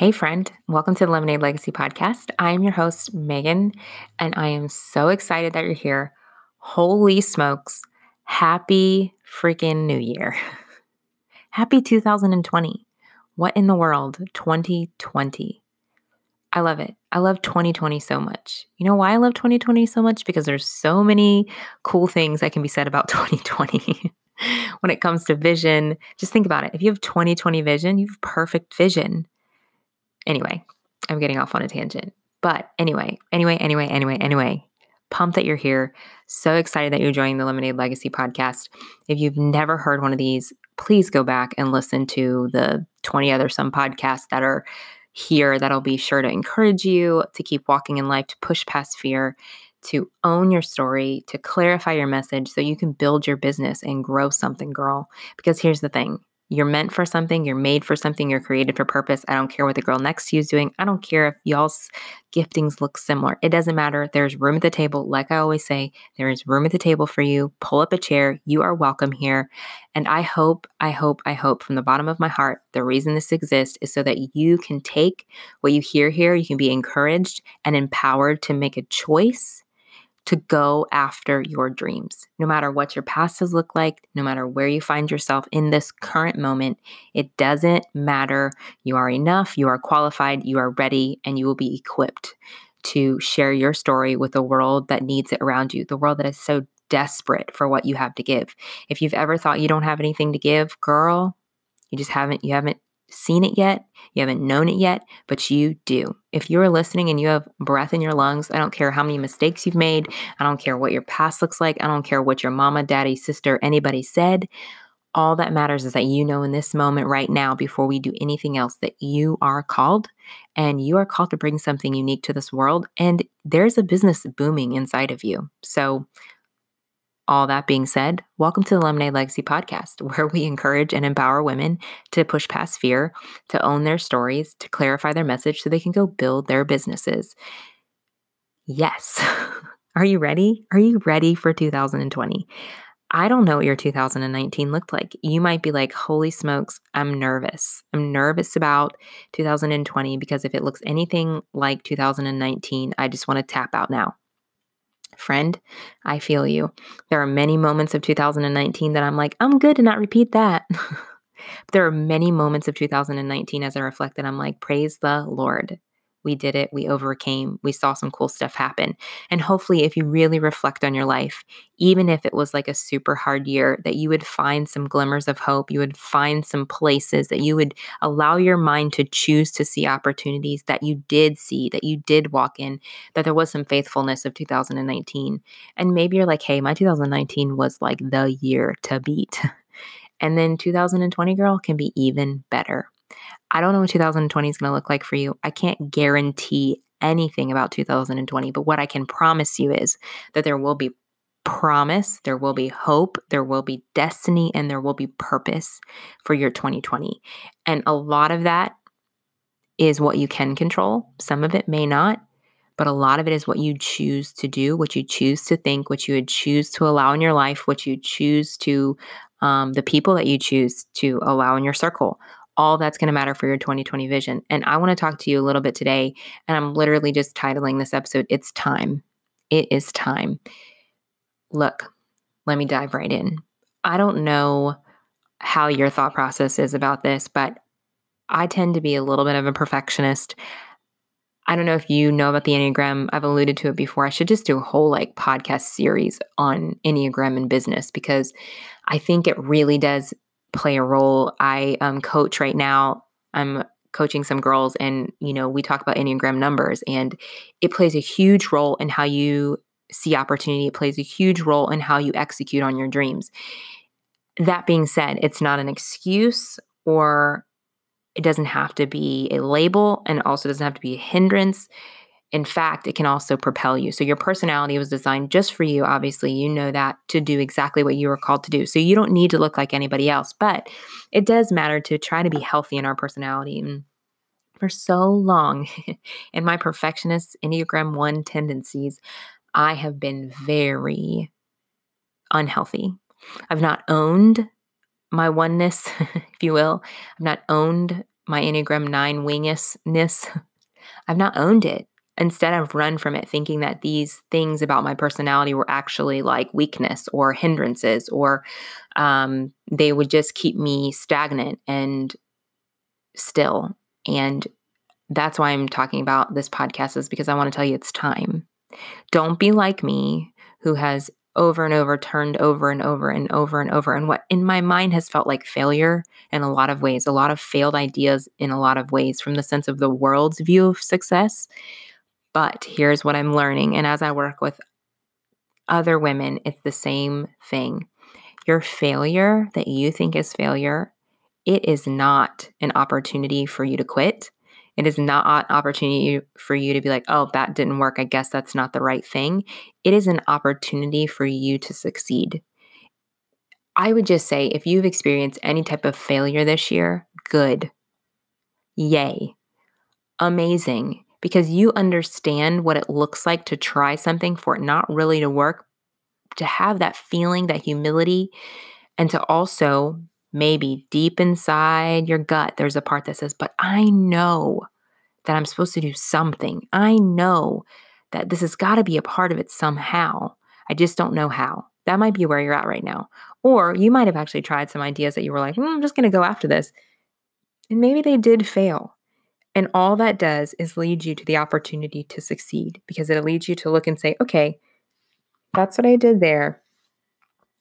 Hey, friend, welcome to the Lemonade Legacy Podcast. I am your host, Megan, and I am so excited that you're here. Holy smokes, happy freaking new year! happy 2020. What in the world? 2020. I love it. I love 2020 so much. You know why I love 2020 so much? Because there's so many cool things that can be said about 2020. when it comes to vision, just think about it. If you have 2020 vision, you have perfect vision. Anyway, I'm getting off on a tangent. But anyway, anyway, anyway, anyway, anyway, pumped that you're here. So excited that you're joining the Lemonade Legacy podcast. If you've never heard one of these, please go back and listen to the 20 other some podcasts that are here that'll be sure to encourage you to keep walking in life, to push past fear, to own your story, to clarify your message so you can build your business and grow something, girl. Because here's the thing you're meant for something, you're made for something, you're created for purpose. I don't care what the girl next to you is doing. I don't care if y'all's giftings look similar. It doesn't matter. There's room at the table. Like I always say, there is room at the table for you. Pull up a chair. You are welcome here. And I hope, I hope, I hope from the bottom of my heart, the reason this exists is so that you can take what you hear here, you can be encouraged and empowered to make a choice to go after your dreams. No matter what your past has looked like, no matter where you find yourself in this current moment, it doesn't matter. You are enough, you are qualified, you are ready, and you will be equipped to share your story with the world that needs it around you, the world that is so desperate for what you have to give. If you've ever thought you don't have anything to give, girl, you just haven't you haven't seen it yet, you haven't known it yet, but you do. If you're listening and you have breath in your lungs, I don't care how many mistakes you've made, I don't care what your past looks like, I don't care what your mama, daddy, sister, anybody said. All that matters is that you know in this moment right now, before we do anything else, that you are called and you are called to bring something unique to this world. And there's a business booming inside of you. So all that being said, welcome to the Lemonade Legacy Podcast, where we encourage and empower women to push past fear, to own their stories, to clarify their message so they can go build their businesses. Yes. Are you ready? Are you ready for 2020? I don't know what your 2019 looked like. You might be like, holy smokes, I'm nervous. I'm nervous about 2020 because if it looks anything like 2019, I just want to tap out now. Friend, I feel you. There are many moments of 2019 that I'm like, I'm good to not repeat that. there are many moments of 2019 as I reflect that I'm like, praise the Lord we did it, we overcame, we saw some cool stuff happen. And hopefully, if you really reflect on your life, even if it was like a super hard year, that you would find some glimmers of hope, you would find some places that you would allow your mind to choose to see opportunities that you did see, that you did walk in, that there was some faithfulness of 2019. And maybe you're like, hey, my 2019 was like the year to beat. And then 2020, girl, can be even better. I don't know what 2020 is going to look like for you. I can't guarantee anything about 2020, but what I can promise you is that there will be promise, there will be hope, there will be destiny, and there will be purpose for your 2020. And a lot of that is what you can control. Some of it may not, but a lot of it is what you choose to do, what you choose to think, what you would choose to allow in your life, what you choose to, um, the people that you choose to allow in your circle all that's going to matter for your 2020 vision. And I want to talk to you a little bit today. And I'm literally just titling this episode, It's Time. It is time. Look, let me dive right in. I don't know how your thought process is about this, but I tend to be a little bit of a perfectionist. I don't know if you know about the Enneagram. I've alluded to it before. I should just do a whole like podcast series on Enneagram and business because I think it really does play a role. I um, coach right now. I'm coaching some girls, and you know, we talk about Enneagram numbers, and it plays a huge role in how you see opportunity. It plays a huge role in how you execute on your dreams. That being said, it's not an excuse or it doesn't have to be a label and also doesn't have to be a hindrance. In fact, it can also propel you. So, your personality was designed just for you. Obviously, you know that to do exactly what you were called to do. So, you don't need to look like anybody else, but it does matter to try to be healthy in our personality. And for so long, in my perfectionist Enneagram 1 tendencies, I have been very unhealthy. I've not owned my oneness, if you will. I've not owned my Enneagram 9 wingishness, I've not owned it. Instead, I've run from it thinking that these things about my personality were actually like weakness or hindrances, or um, they would just keep me stagnant and still. And that's why I'm talking about this podcast, is because I want to tell you it's time. Don't be like me, who has over and over turned over and over and over and over and what in my mind has felt like failure in a lot of ways a lot of failed ideas in a lot of ways from the sense of the world's view of success but here's what i'm learning and as i work with other women it's the same thing your failure that you think is failure it is not an opportunity for you to quit it is not an opportunity for you to be like, oh, that didn't work. I guess that's not the right thing. It is an opportunity for you to succeed. I would just say if you've experienced any type of failure this year, good. Yay. Amazing. Because you understand what it looks like to try something for it not really to work, to have that feeling, that humility, and to also maybe deep inside your gut, there's a part that says, But I know that I'm supposed to do something. I know that this has got to be a part of it somehow. I just don't know how. That might be where you're at right now. Or you might have actually tried some ideas that you were like, mm, I'm just going to go after this. And maybe they did fail. And all that does is lead you to the opportunity to succeed because it leads you to look and say, okay, that's what I did there.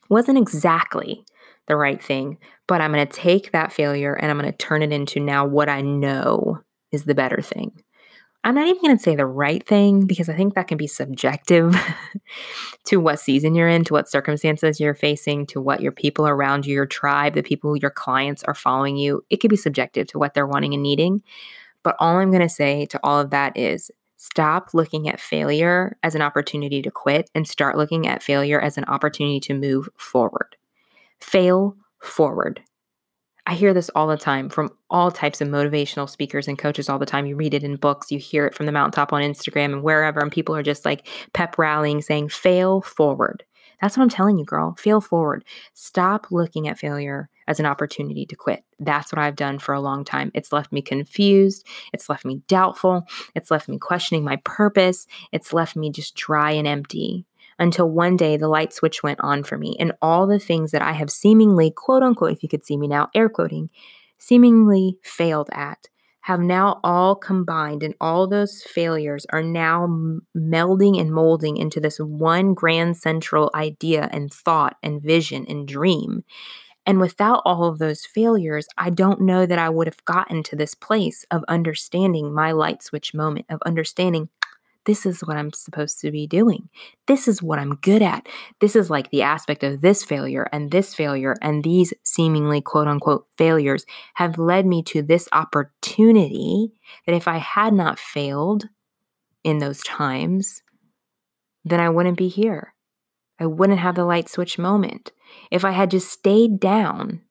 Wasn't exactly the right thing, but I'm going to take that failure and I'm going to turn it into now what I know is the better thing. I'm not even going to say the right thing because I think that can be subjective to what season you're in, to what circumstances you're facing, to what your people around you, your tribe, the people your clients are following you. It could be subjective to what they're wanting and needing. But all I'm going to say to all of that is stop looking at failure as an opportunity to quit and start looking at failure as an opportunity to move forward fail forward. I hear this all the time from all types of motivational speakers and coaches all the time. You read it in books, you hear it from the mountaintop on Instagram and wherever, and people are just like pep rallying, saying, fail forward. That's what I'm telling you, girl. Fail forward. Stop looking at failure as an opportunity to quit. That's what I've done for a long time. It's left me confused. It's left me doubtful. It's left me questioning my purpose. It's left me just dry and empty until one day the light switch went on for me, and all the things that I have seemingly, quote unquote, if you could see me now, air quoting, seemingly failed at have now all combined, and all those failures are now melding and molding into this one grand central idea and thought and vision and dream. And without all of those failures, I don't know that I would have gotten to this place of understanding my light switch moment, of understanding this is what I'm supposed to be doing. This is what I'm good at. This is like the aspect of this failure and this failure and these seemingly quote unquote failures have led me to this opportunity that if I had not failed in those times, then I wouldn't be here. I wouldn't have the light switch moment. If I had just stayed down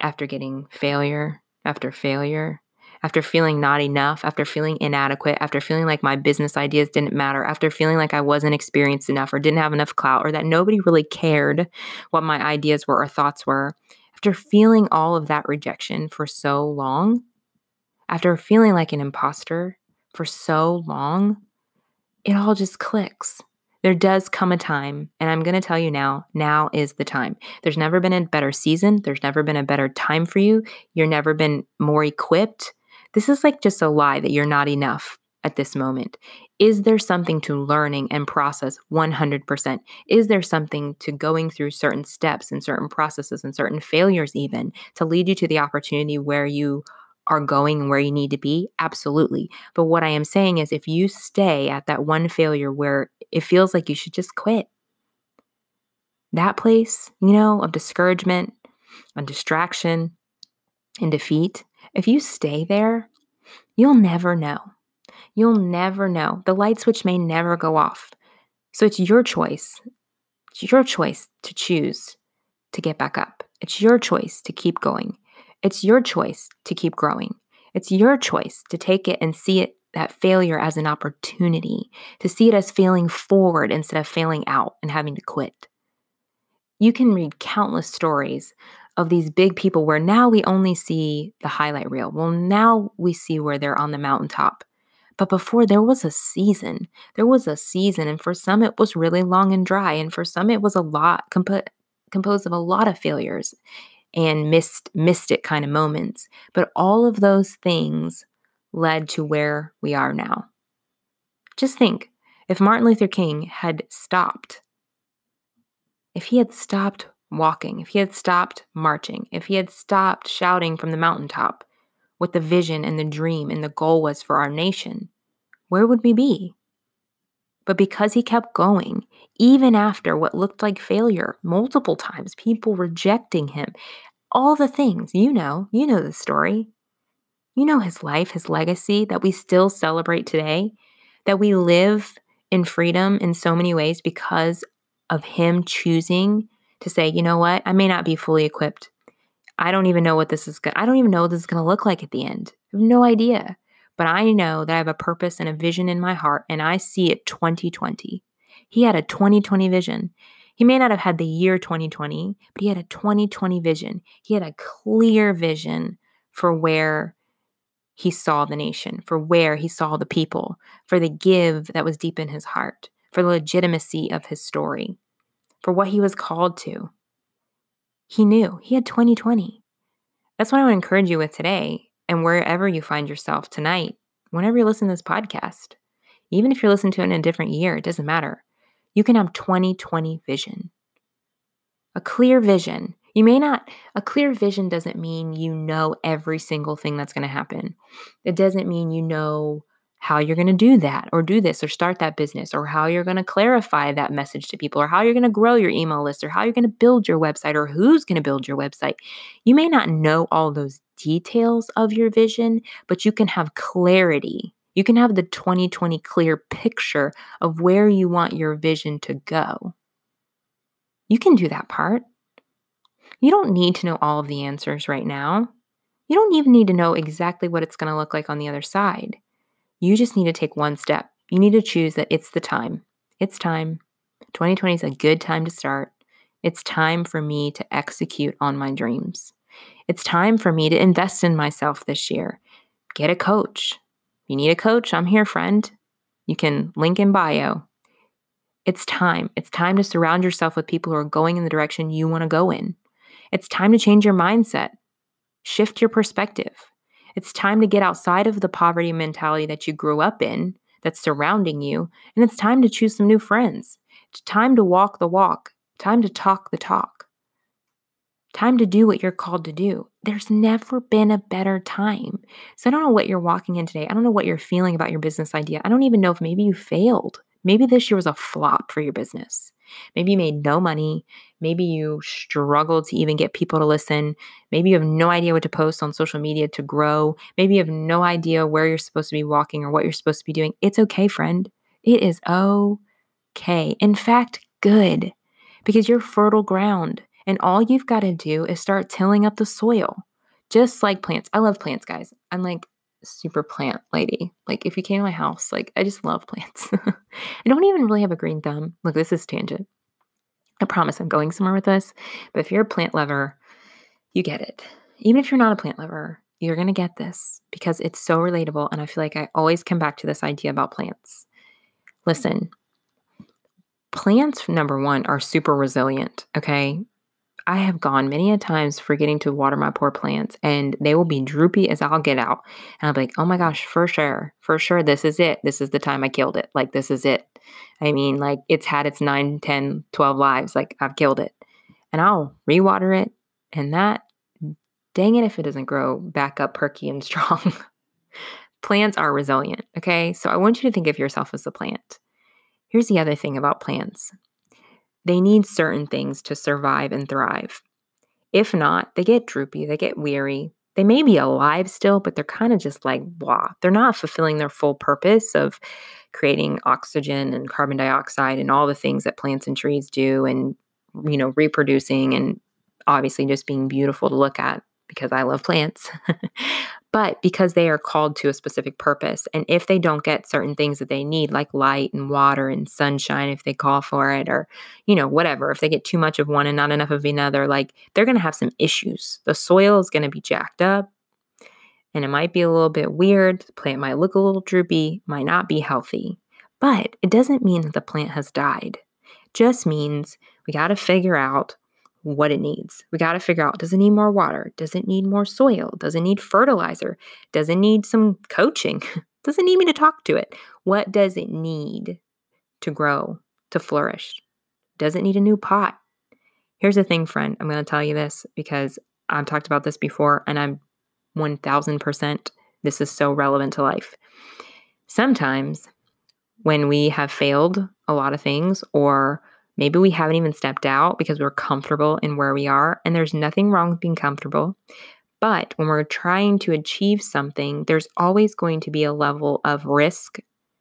after getting failure after failure after feeling not enough, after feeling inadequate, after feeling like my business ideas didn't matter, after feeling like I wasn't experienced enough or didn't have enough clout or that nobody really cared what my ideas were or thoughts were, after feeling all of that rejection for so long, after feeling like an imposter for so long, it all just clicks. There does come a time, and I'm going to tell you now, now is the time. There's never been a better season. There's never been a better time for you. You're never been more equipped this is like just a lie that you're not enough at this moment. Is there something to learning and process 100%? Is there something to going through certain steps and certain processes and certain failures, even to lead you to the opportunity where you are going where you need to be? Absolutely. But what I am saying is if you stay at that one failure where it feels like you should just quit, that place, you know, of discouragement, and distraction, and defeat, if you stay there, you'll never know. You'll never know. The light switch may never go off. So it's your choice. It's your choice to choose to get back up. It's your choice to keep going. It's your choice to keep growing. It's your choice to take it and see it that failure as an opportunity, to see it as failing forward instead of failing out and having to quit. You can read countless stories of these big people where now we only see the highlight reel. Well, now we see where they're on the mountaintop. But before there was a season, there was a season, and for some it was really long and dry, and for some it was a lot comp- composed of a lot of failures and missed mystic kind of moments. But all of those things led to where we are now. Just think if Martin Luther King had stopped, if he had stopped walking, if he had stopped marching, if he had stopped shouting from the mountaintop what the vision and the dream and the goal was for our nation, where would we be? But because he kept going, even after what looked like failure multiple times, people rejecting him, all the things, you know, you know the story. You know his life, his legacy that we still celebrate today, that we live in freedom in so many ways because of him choosing to say, you know what, I may not be fully equipped. I don't even know what this is going I don't even know what this is going to look like at the end. I have no idea. But I know that I have a purpose and a vision in my heart, and I see it 2020. He had a 2020 vision. He may not have had the year 2020, but he had a 2020 vision. He had a clear vision for where he saw the nation, for where he saw the people, for the give that was deep in his heart, for the legitimacy of his story, for what he was called to. He knew he had 2020. That's what I want to encourage you with today and wherever you find yourself tonight, whenever you listen to this podcast, even if you're listening to it in a different year, it doesn't matter. You can have 2020 vision. A clear vision. You may not, a clear vision doesn't mean you know every single thing that's going to happen. It doesn't mean you know how you're going to do that or do this or start that business or how you're going to clarify that message to people or how you're going to grow your email list or how you're going to build your website or who's going to build your website. You may not know all those details of your vision, but you can have clarity. You can have the 2020 clear picture of where you want your vision to go. You can do that part. You don't need to know all of the answers right now. You don't even need to know exactly what it's going to look like on the other side. You just need to take one step. You need to choose that it's the time. It's time. 2020 is a good time to start. It's time for me to execute on my dreams. It's time for me to invest in myself this year. Get a coach. You need a coach, I'm here, friend. You can link in bio. It's time. It's time to surround yourself with people who are going in the direction you want to go in. It's time to change your mindset, shift your perspective. It's time to get outside of the poverty mentality that you grew up in, that's surrounding you, and it's time to choose some new friends. It's time to walk the walk, time to talk the talk, time to do what you're called to do. There's never been a better time. So I don't know what you're walking in today. I don't know what you're feeling about your business idea. I don't even know if maybe you failed. Maybe this year was a flop for your business. Maybe you made no money. Maybe you struggled to even get people to listen. Maybe you have no idea what to post on social media to grow. Maybe you have no idea where you're supposed to be walking or what you're supposed to be doing. It's okay, friend. It is okay. In fact, good because you're fertile ground. And all you've got to do is start tilling up the soil, just like plants. I love plants, guys. I'm like super plant lady. Like if you came to my house, like I just love plants. I don't even really have a green thumb. Look, this is tangent. I promise I'm going somewhere with this. But if you're a plant lover, you get it. Even if you're not a plant lover, you're going to get this because it's so relatable. And I feel like I always come back to this idea about plants. Listen, plants, number one, are super resilient. Okay. I have gone many a times forgetting to water my poor plants and they will be droopy as I'll get out. And I'll be like, oh my gosh, for sure, for sure, this is it. This is the time I killed it. Like, this is it. I mean, like, it's had its 9, 10, 12 lives. Like, I've killed it. And I'll rewater it. And that, dang it, if it doesn't grow back up perky and strong. plants are resilient. Okay. So I want you to think of yourself as a plant. Here's the other thing about plants they need certain things to survive and thrive. If not, they get droopy, they get weary. They may be alive still, but they're kind of just like blah. They're not fulfilling their full purpose of creating oxygen and carbon dioxide and all the things that plants and trees do and you know reproducing and obviously just being beautiful to look at because I love plants. but because they are called to a specific purpose. And if they don't get certain things that they need, like light and water and sunshine, if they call for it, or, you know, whatever, if they get too much of one and not enough of another, like they're going to have some issues. The soil is going to be jacked up and it might be a little bit weird. The plant might look a little droopy, might not be healthy. But it doesn't mean that the plant has died. It just means we got to figure out what it needs. We got to figure out does it need more water? Does it need more soil? Does it need fertilizer? Does it need some coaching? does it need me to talk to it? What does it need to grow, to flourish? Does it need a new pot? Here's the thing, friend. I'm going to tell you this because I've talked about this before and I'm 1000% this is so relevant to life. Sometimes when we have failed a lot of things, or maybe we haven't even stepped out because we're comfortable in where we are, and there's nothing wrong with being comfortable. But when we're trying to achieve something, there's always going to be a level of risk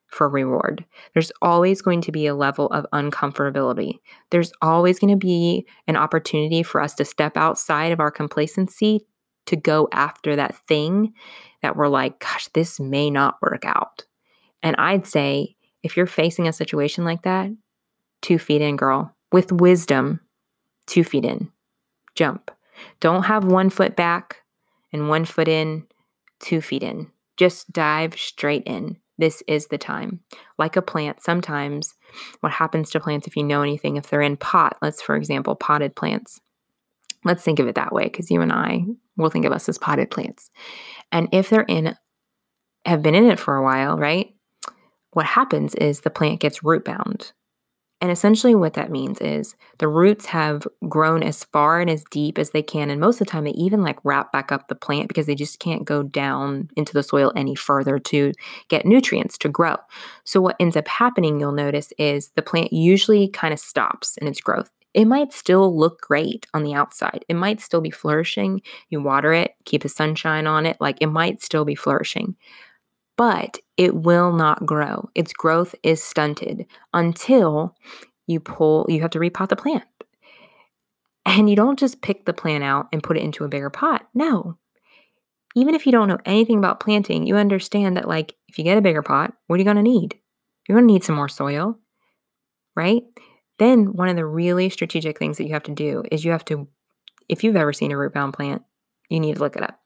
for reward. There's always going to be a level of uncomfortability. There's always going to be an opportunity for us to step outside of our complacency to go after that thing that we're like, gosh, this may not work out. And I'd say if you're facing a situation like that, two feet in, girl, with wisdom, two feet in, jump. Don't have one foot back and one foot in, two feet in. Just dive straight in. This is the time. Like a plant, sometimes what happens to plants, if you know anything, if they're in pot, let's, for example, potted plants. Let's think of it that way because you and I will think of us as potted plants. And if they're in, have been in it for a while, right? what happens is the plant gets root bound. And essentially, what that means is the roots have grown as far and as deep as they can. And most of the time, they even like wrap back up the plant because they just can't go down into the soil any further to get nutrients to grow. So, what ends up happening, you'll notice, is the plant usually kind of stops in its growth. It might still look great on the outside. It might still be flourishing. You water it, keep the sunshine on it, like it might still be flourishing but it will not grow. Its growth is stunted until you pull, you have to repot the plant. And you don't just pick the plant out and put it into a bigger pot. No. Even if you don't know anything about planting, you understand that, like, if you get a bigger pot, what are you going to need? You're going to need some more soil, right? Then, one of the really strategic things that you have to do is you have to, if you've ever seen a root bound plant, you need to look it up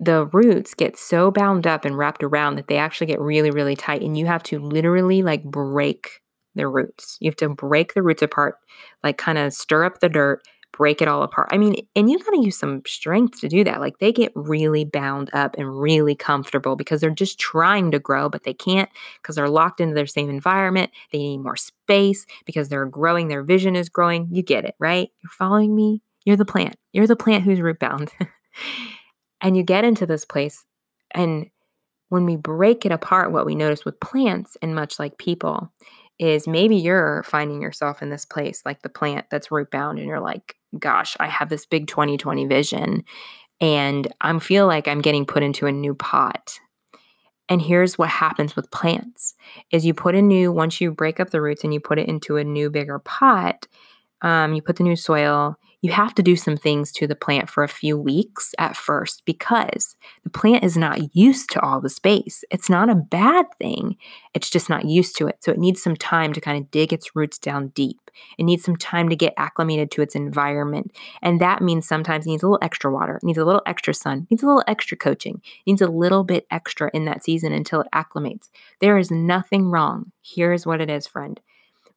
the roots get so bound up and wrapped around that they actually get really, really tight. And you have to literally like break the roots. You have to break the roots apart, like kind of stir up the dirt, break it all apart. I mean, and you got to use some strength to do that. Like they get really bound up and really comfortable because they're just trying to grow, but they can't because they're locked into their same environment. They need more space because they're growing, their vision is growing. You get it, right? You're following me? You're the plant. You're the plant who's root bound. And you get into this place, and when we break it apart, what we notice with plants, and much like people, is maybe you're finding yourself in this place, like the plant that's root bound, and you're like, gosh, I have this big 2020 vision, and I feel like I'm getting put into a new pot. And here's what happens with plants is you put a new once you break up the roots and you put it into a new bigger pot, um, you put the new soil, you have to do some things to the plant for a few weeks at first because the plant is not used to all the space. It's not a bad thing, it's just not used to it. So it needs some time to kind of dig its roots down deep. It needs some time to get acclimated to its environment. And that means sometimes it needs a little extra water, it needs a little extra sun, it needs a little extra coaching, it needs a little bit extra in that season until it acclimates. There is nothing wrong. Here's what it is, friend.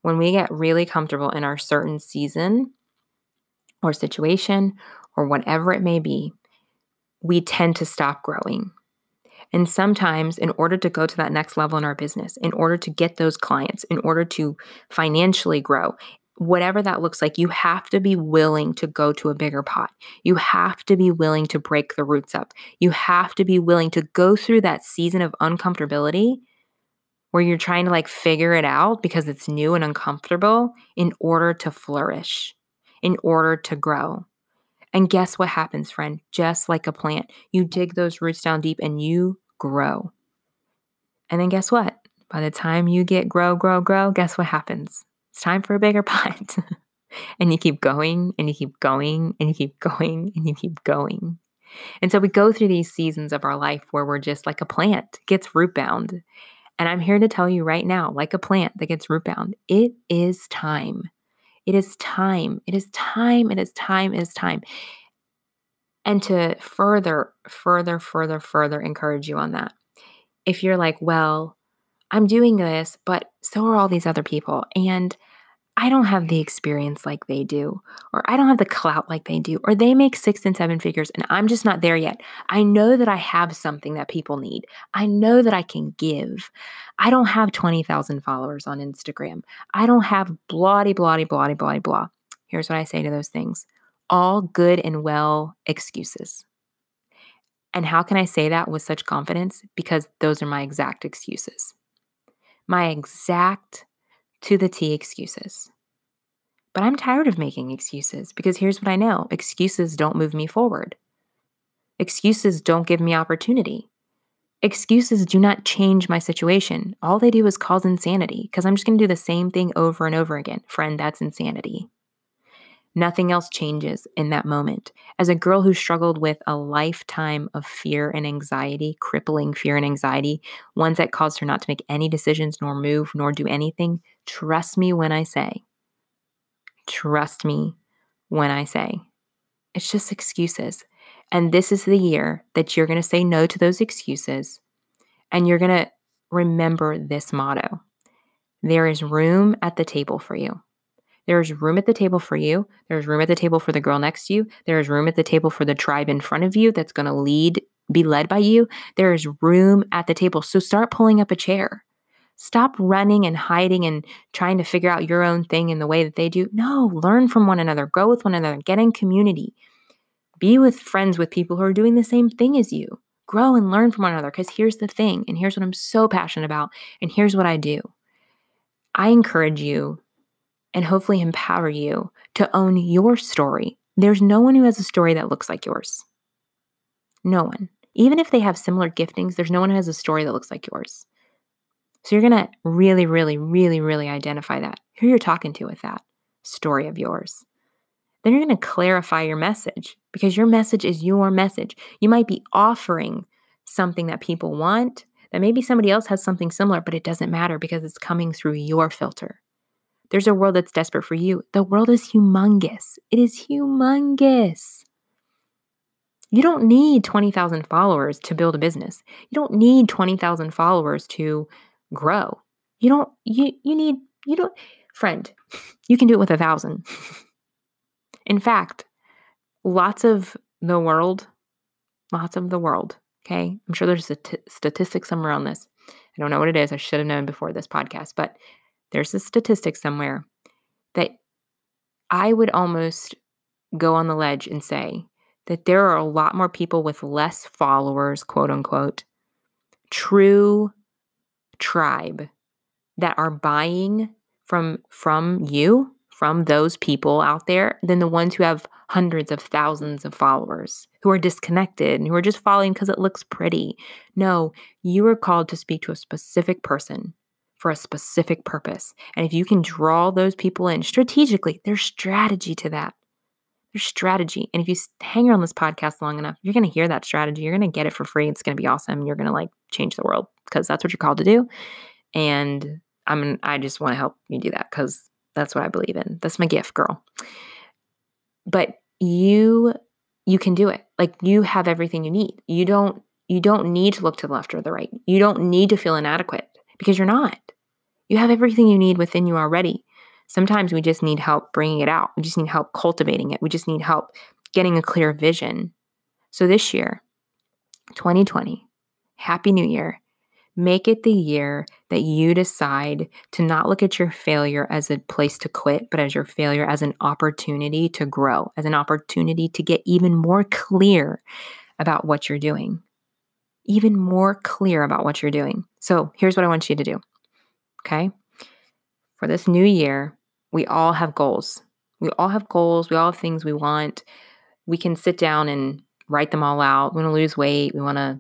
When we get really comfortable in our certain season, or situation or whatever it may be, we tend to stop growing. And sometimes, in order to go to that next level in our business, in order to get those clients, in order to financially grow, whatever that looks like, you have to be willing to go to a bigger pot. You have to be willing to break the roots up. You have to be willing to go through that season of uncomfortability where you're trying to like figure it out because it's new and uncomfortable in order to flourish in order to grow. And guess what happens, friend? Just like a plant, you dig those roots down deep and you grow. And then guess what? By the time you get grow, grow, grow, guess what happens? It's time for a bigger pot. and you keep going and you keep going and you keep going and you keep going. And so we go through these seasons of our life where we're just like a plant gets root bound. And I'm here to tell you right now, like a plant that gets root bound, it is time. It is time. It is time. It is time. It is time. And to further, further, further, further encourage you on that, if you're like, well, I'm doing this, but so are all these other people. And I don't have the experience like they do, or I don't have the clout like they do, or they make six and seven figures and I'm just not there yet. I know that I have something that people need. I know that I can give. I don't have 20,000 followers on Instagram. I don't have bloody, bloody, bloody, bloody, blah. Here's what I say to those things all good and well excuses. And how can I say that with such confidence? Because those are my exact excuses. My exact to the T excuses. But I'm tired of making excuses because here's what I know excuses don't move me forward. Excuses don't give me opportunity. Excuses do not change my situation. All they do is cause insanity because I'm just going to do the same thing over and over again. Friend, that's insanity. Nothing else changes in that moment. As a girl who struggled with a lifetime of fear and anxiety, crippling fear and anxiety, ones that caused her not to make any decisions, nor move, nor do anything, trust me when I say, trust me when I say, it's just excuses. And this is the year that you're going to say no to those excuses and you're going to remember this motto there is room at the table for you. There's room at the table for you. There's room at the table for the girl next to you. There's room at the table for the tribe in front of you that's going to lead, be led by you. There is room at the table. So start pulling up a chair. Stop running and hiding and trying to figure out your own thing in the way that they do. No, learn from one another, grow with one another, get in community. Be with friends with people who are doing the same thing as you. Grow and learn from one another because here's the thing, and here's what I'm so passionate about, and here's what I do. I encourage you and hopefully empower you to own your story. There's no one who has a story that looks like yours. No one. Even if they have similar giftings, there's no one who has a story that looks like yours. So you're going to really, really, really, really identify that, who you're talking to with that story of yours. Then you're going to clarify your message because your message is your message. You might be offering something that people want, that maybe somebody else has something similar, but it doesn't matter because it's coming through your filter. There's a world that's desperate for you. The world is humongous. It is humongous. You don't need 20,000 followers to build a business. You don't need 20,000 followers to grow. You don't you you need you don't friend, you can do it with a thousand. In fact, lots of the world, lots of the world, okay? I'm sure there's a t- statistic somewhere on this. I don't know what it is. I should have known before this podcast, but there's a statistic somewhere that I would almost go on the ledge and say that there are a lot more people with less followers, quote unquote, true tribe that are buying from from you, from those people out there than the ones who have hundreds of thousands of followers who are disconnected and who are just following because it looks pretty. No, you are called to speak to a specific person for a specific purpose. And if you can draw those people in strategically, there's strategy to that. There's strategy. And if you hang around this podcast long enough, you're going to hear that strategy. You're going to get it for free. It's going to be awesome. You're going to like change the world because that's what you're called to do. And I'm I just want to help you do that cuz that's what I believe in. That's my gift, girl. But you you can do it. Like you have everything you need. You don't you don't need to look to the left or the right. You don't need to feel inadequate because you're not. You have everything you need within you already. Sometimes we just need help bringing it out. We just need help cultivating it. We just need help getting a clear vision. So this year, 2020, Happy New Year. Make it the year that you decide to not look at your failure as a place to quit, but as your failure as an opportunity to grow, as an opportunity to get even more clear about what you're doing. Even more clear about what you're doing. So here's what I want you to do. Okay. For this new year, we all have goals. We all have goals. We all have things we want. We can sit down and write them all out. We want to lose weight. We want to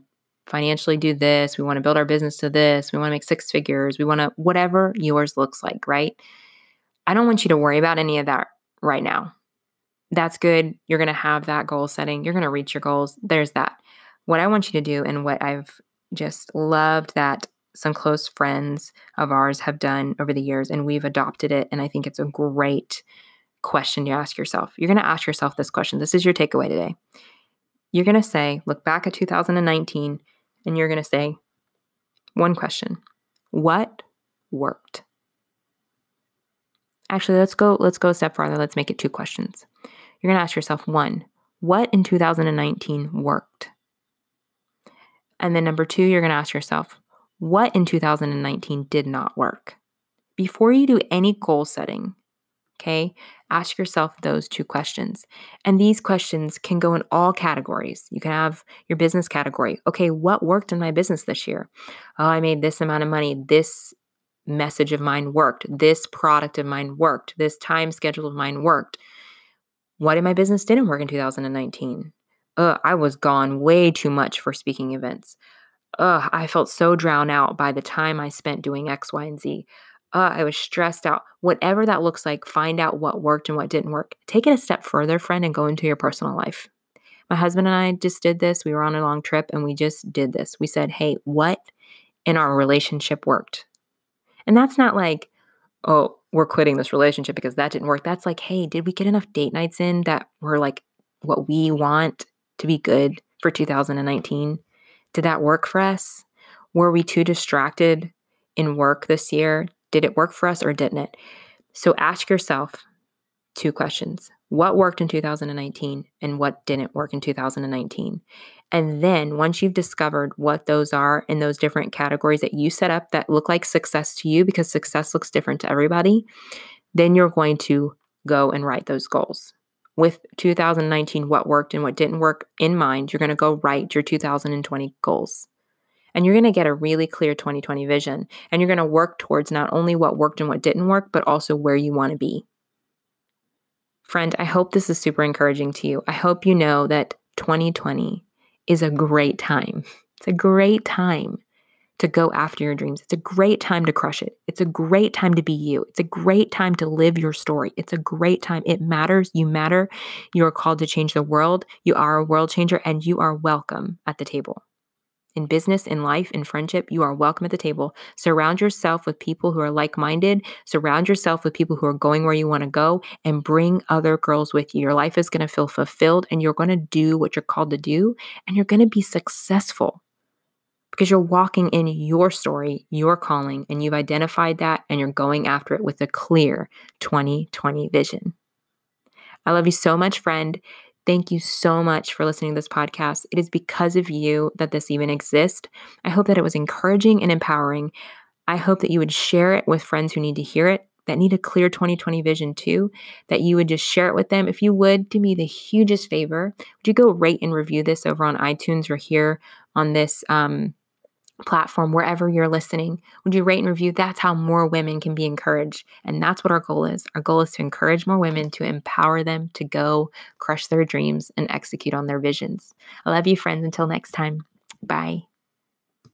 financially do this. We want to build our business to this. We want to make six figures. We want to, whatever yours looks like, right? I don't want you to worry about any of that right now. that's good. You're going to have that goal setting. You're going to reach your goals. There's that. What I want you to do, and what I've just loved that some close friends of ours have done over the years, and we've adopted it. And I think it's a great question to ask yourself. You're going to ask yourself this question. This is your takeaway today. You're going to say, look back at 2019, and you're going to say, one question What worked? Actually, let's go let's go a step farther. Let's make it two questions. You're going to ask yourself one, what in 2019 worked? And then number 2, you're going to ask yourself, what in 2019 did not work? Before you do any goal setting, okay? Ask yourself those two questions. And these questions can go in all categories. You can have your business category. Okay, what worked in my business this year? Oh, I made this amount of money. This message of mine worked. This product of mine worked. This time schedule of mine worked. What in my business didn't work in 2019? Ugh, I was gone way too much for speaking events. Ugh, I felt so drowned out by the time I spent doing X, Y, and Z uh, I was stressed out. Whatever that looks like, find out what worked and what didn't work. Take it a step further, friend, and go into your personal life. My husband and I just did this. We were on a long trip and we just did this. We said, hey, what in our relationship worked? And that's not like, oh, we're quitting this relationship because that didn't work. That's like, hey, did we get enough date nights in that were like what we want to be good for 2019? Did that work for us? Were we too distracted in work this year did it work for us or didn't it? So ask yourself two questions What worked in 2019 and what didn't work in 2019? And then once you've discovered what those are in those different categories that you set up that look like success to you, because success looks different to everybody, then you're going to go and write those goals. With 2019, what worked and what didn't work in mind, you're going to go write your 2020 goals. And you're going to get a really clear 2020 vision. And you're going to work towards not only what worked and what didn't work, but also where you want to be. Friend, I hope this is super encouraging to you. I hope you know that 2020 is a great time. It's a great time to go after your dreams. It's a great time to crush it. It's a great time to be you. It's a great time to live your story. It's a great time. It matters. You matter. You are called to change the world. You are a world changer and you are welcome at the table. In business, in life, in friendship, you are welcome at the table. Surround yourself with people who are like minded. Surround yourself with people who are going where you want to go and bring other girls with you. Your life is going to feel fulfilled and you're going to do what you're called to do and you're going to be successful because you're walking in your story, your calling, and you've identified that and you're going after it with a clear 2020 vision. I love you so much, friend. Thank you so much for listening to this podcast. It is because of you that this even exists. I hope that it was encouraging and empowering. I hope that you would share it with friends who need to hear it, that need a clear 2020 vision too, that you would just share it with them. If you would, do me the hugest favor, would you go rate and review this over on iTunes or here on this um, platform, wherever you're listening, would you rate and review? That's how more women can be encouraged. And that's what our goal is. Our goal is to encourage more women, to empower them to go crush their dreams and execute on their visions. I love you, friends. Until next time, bye.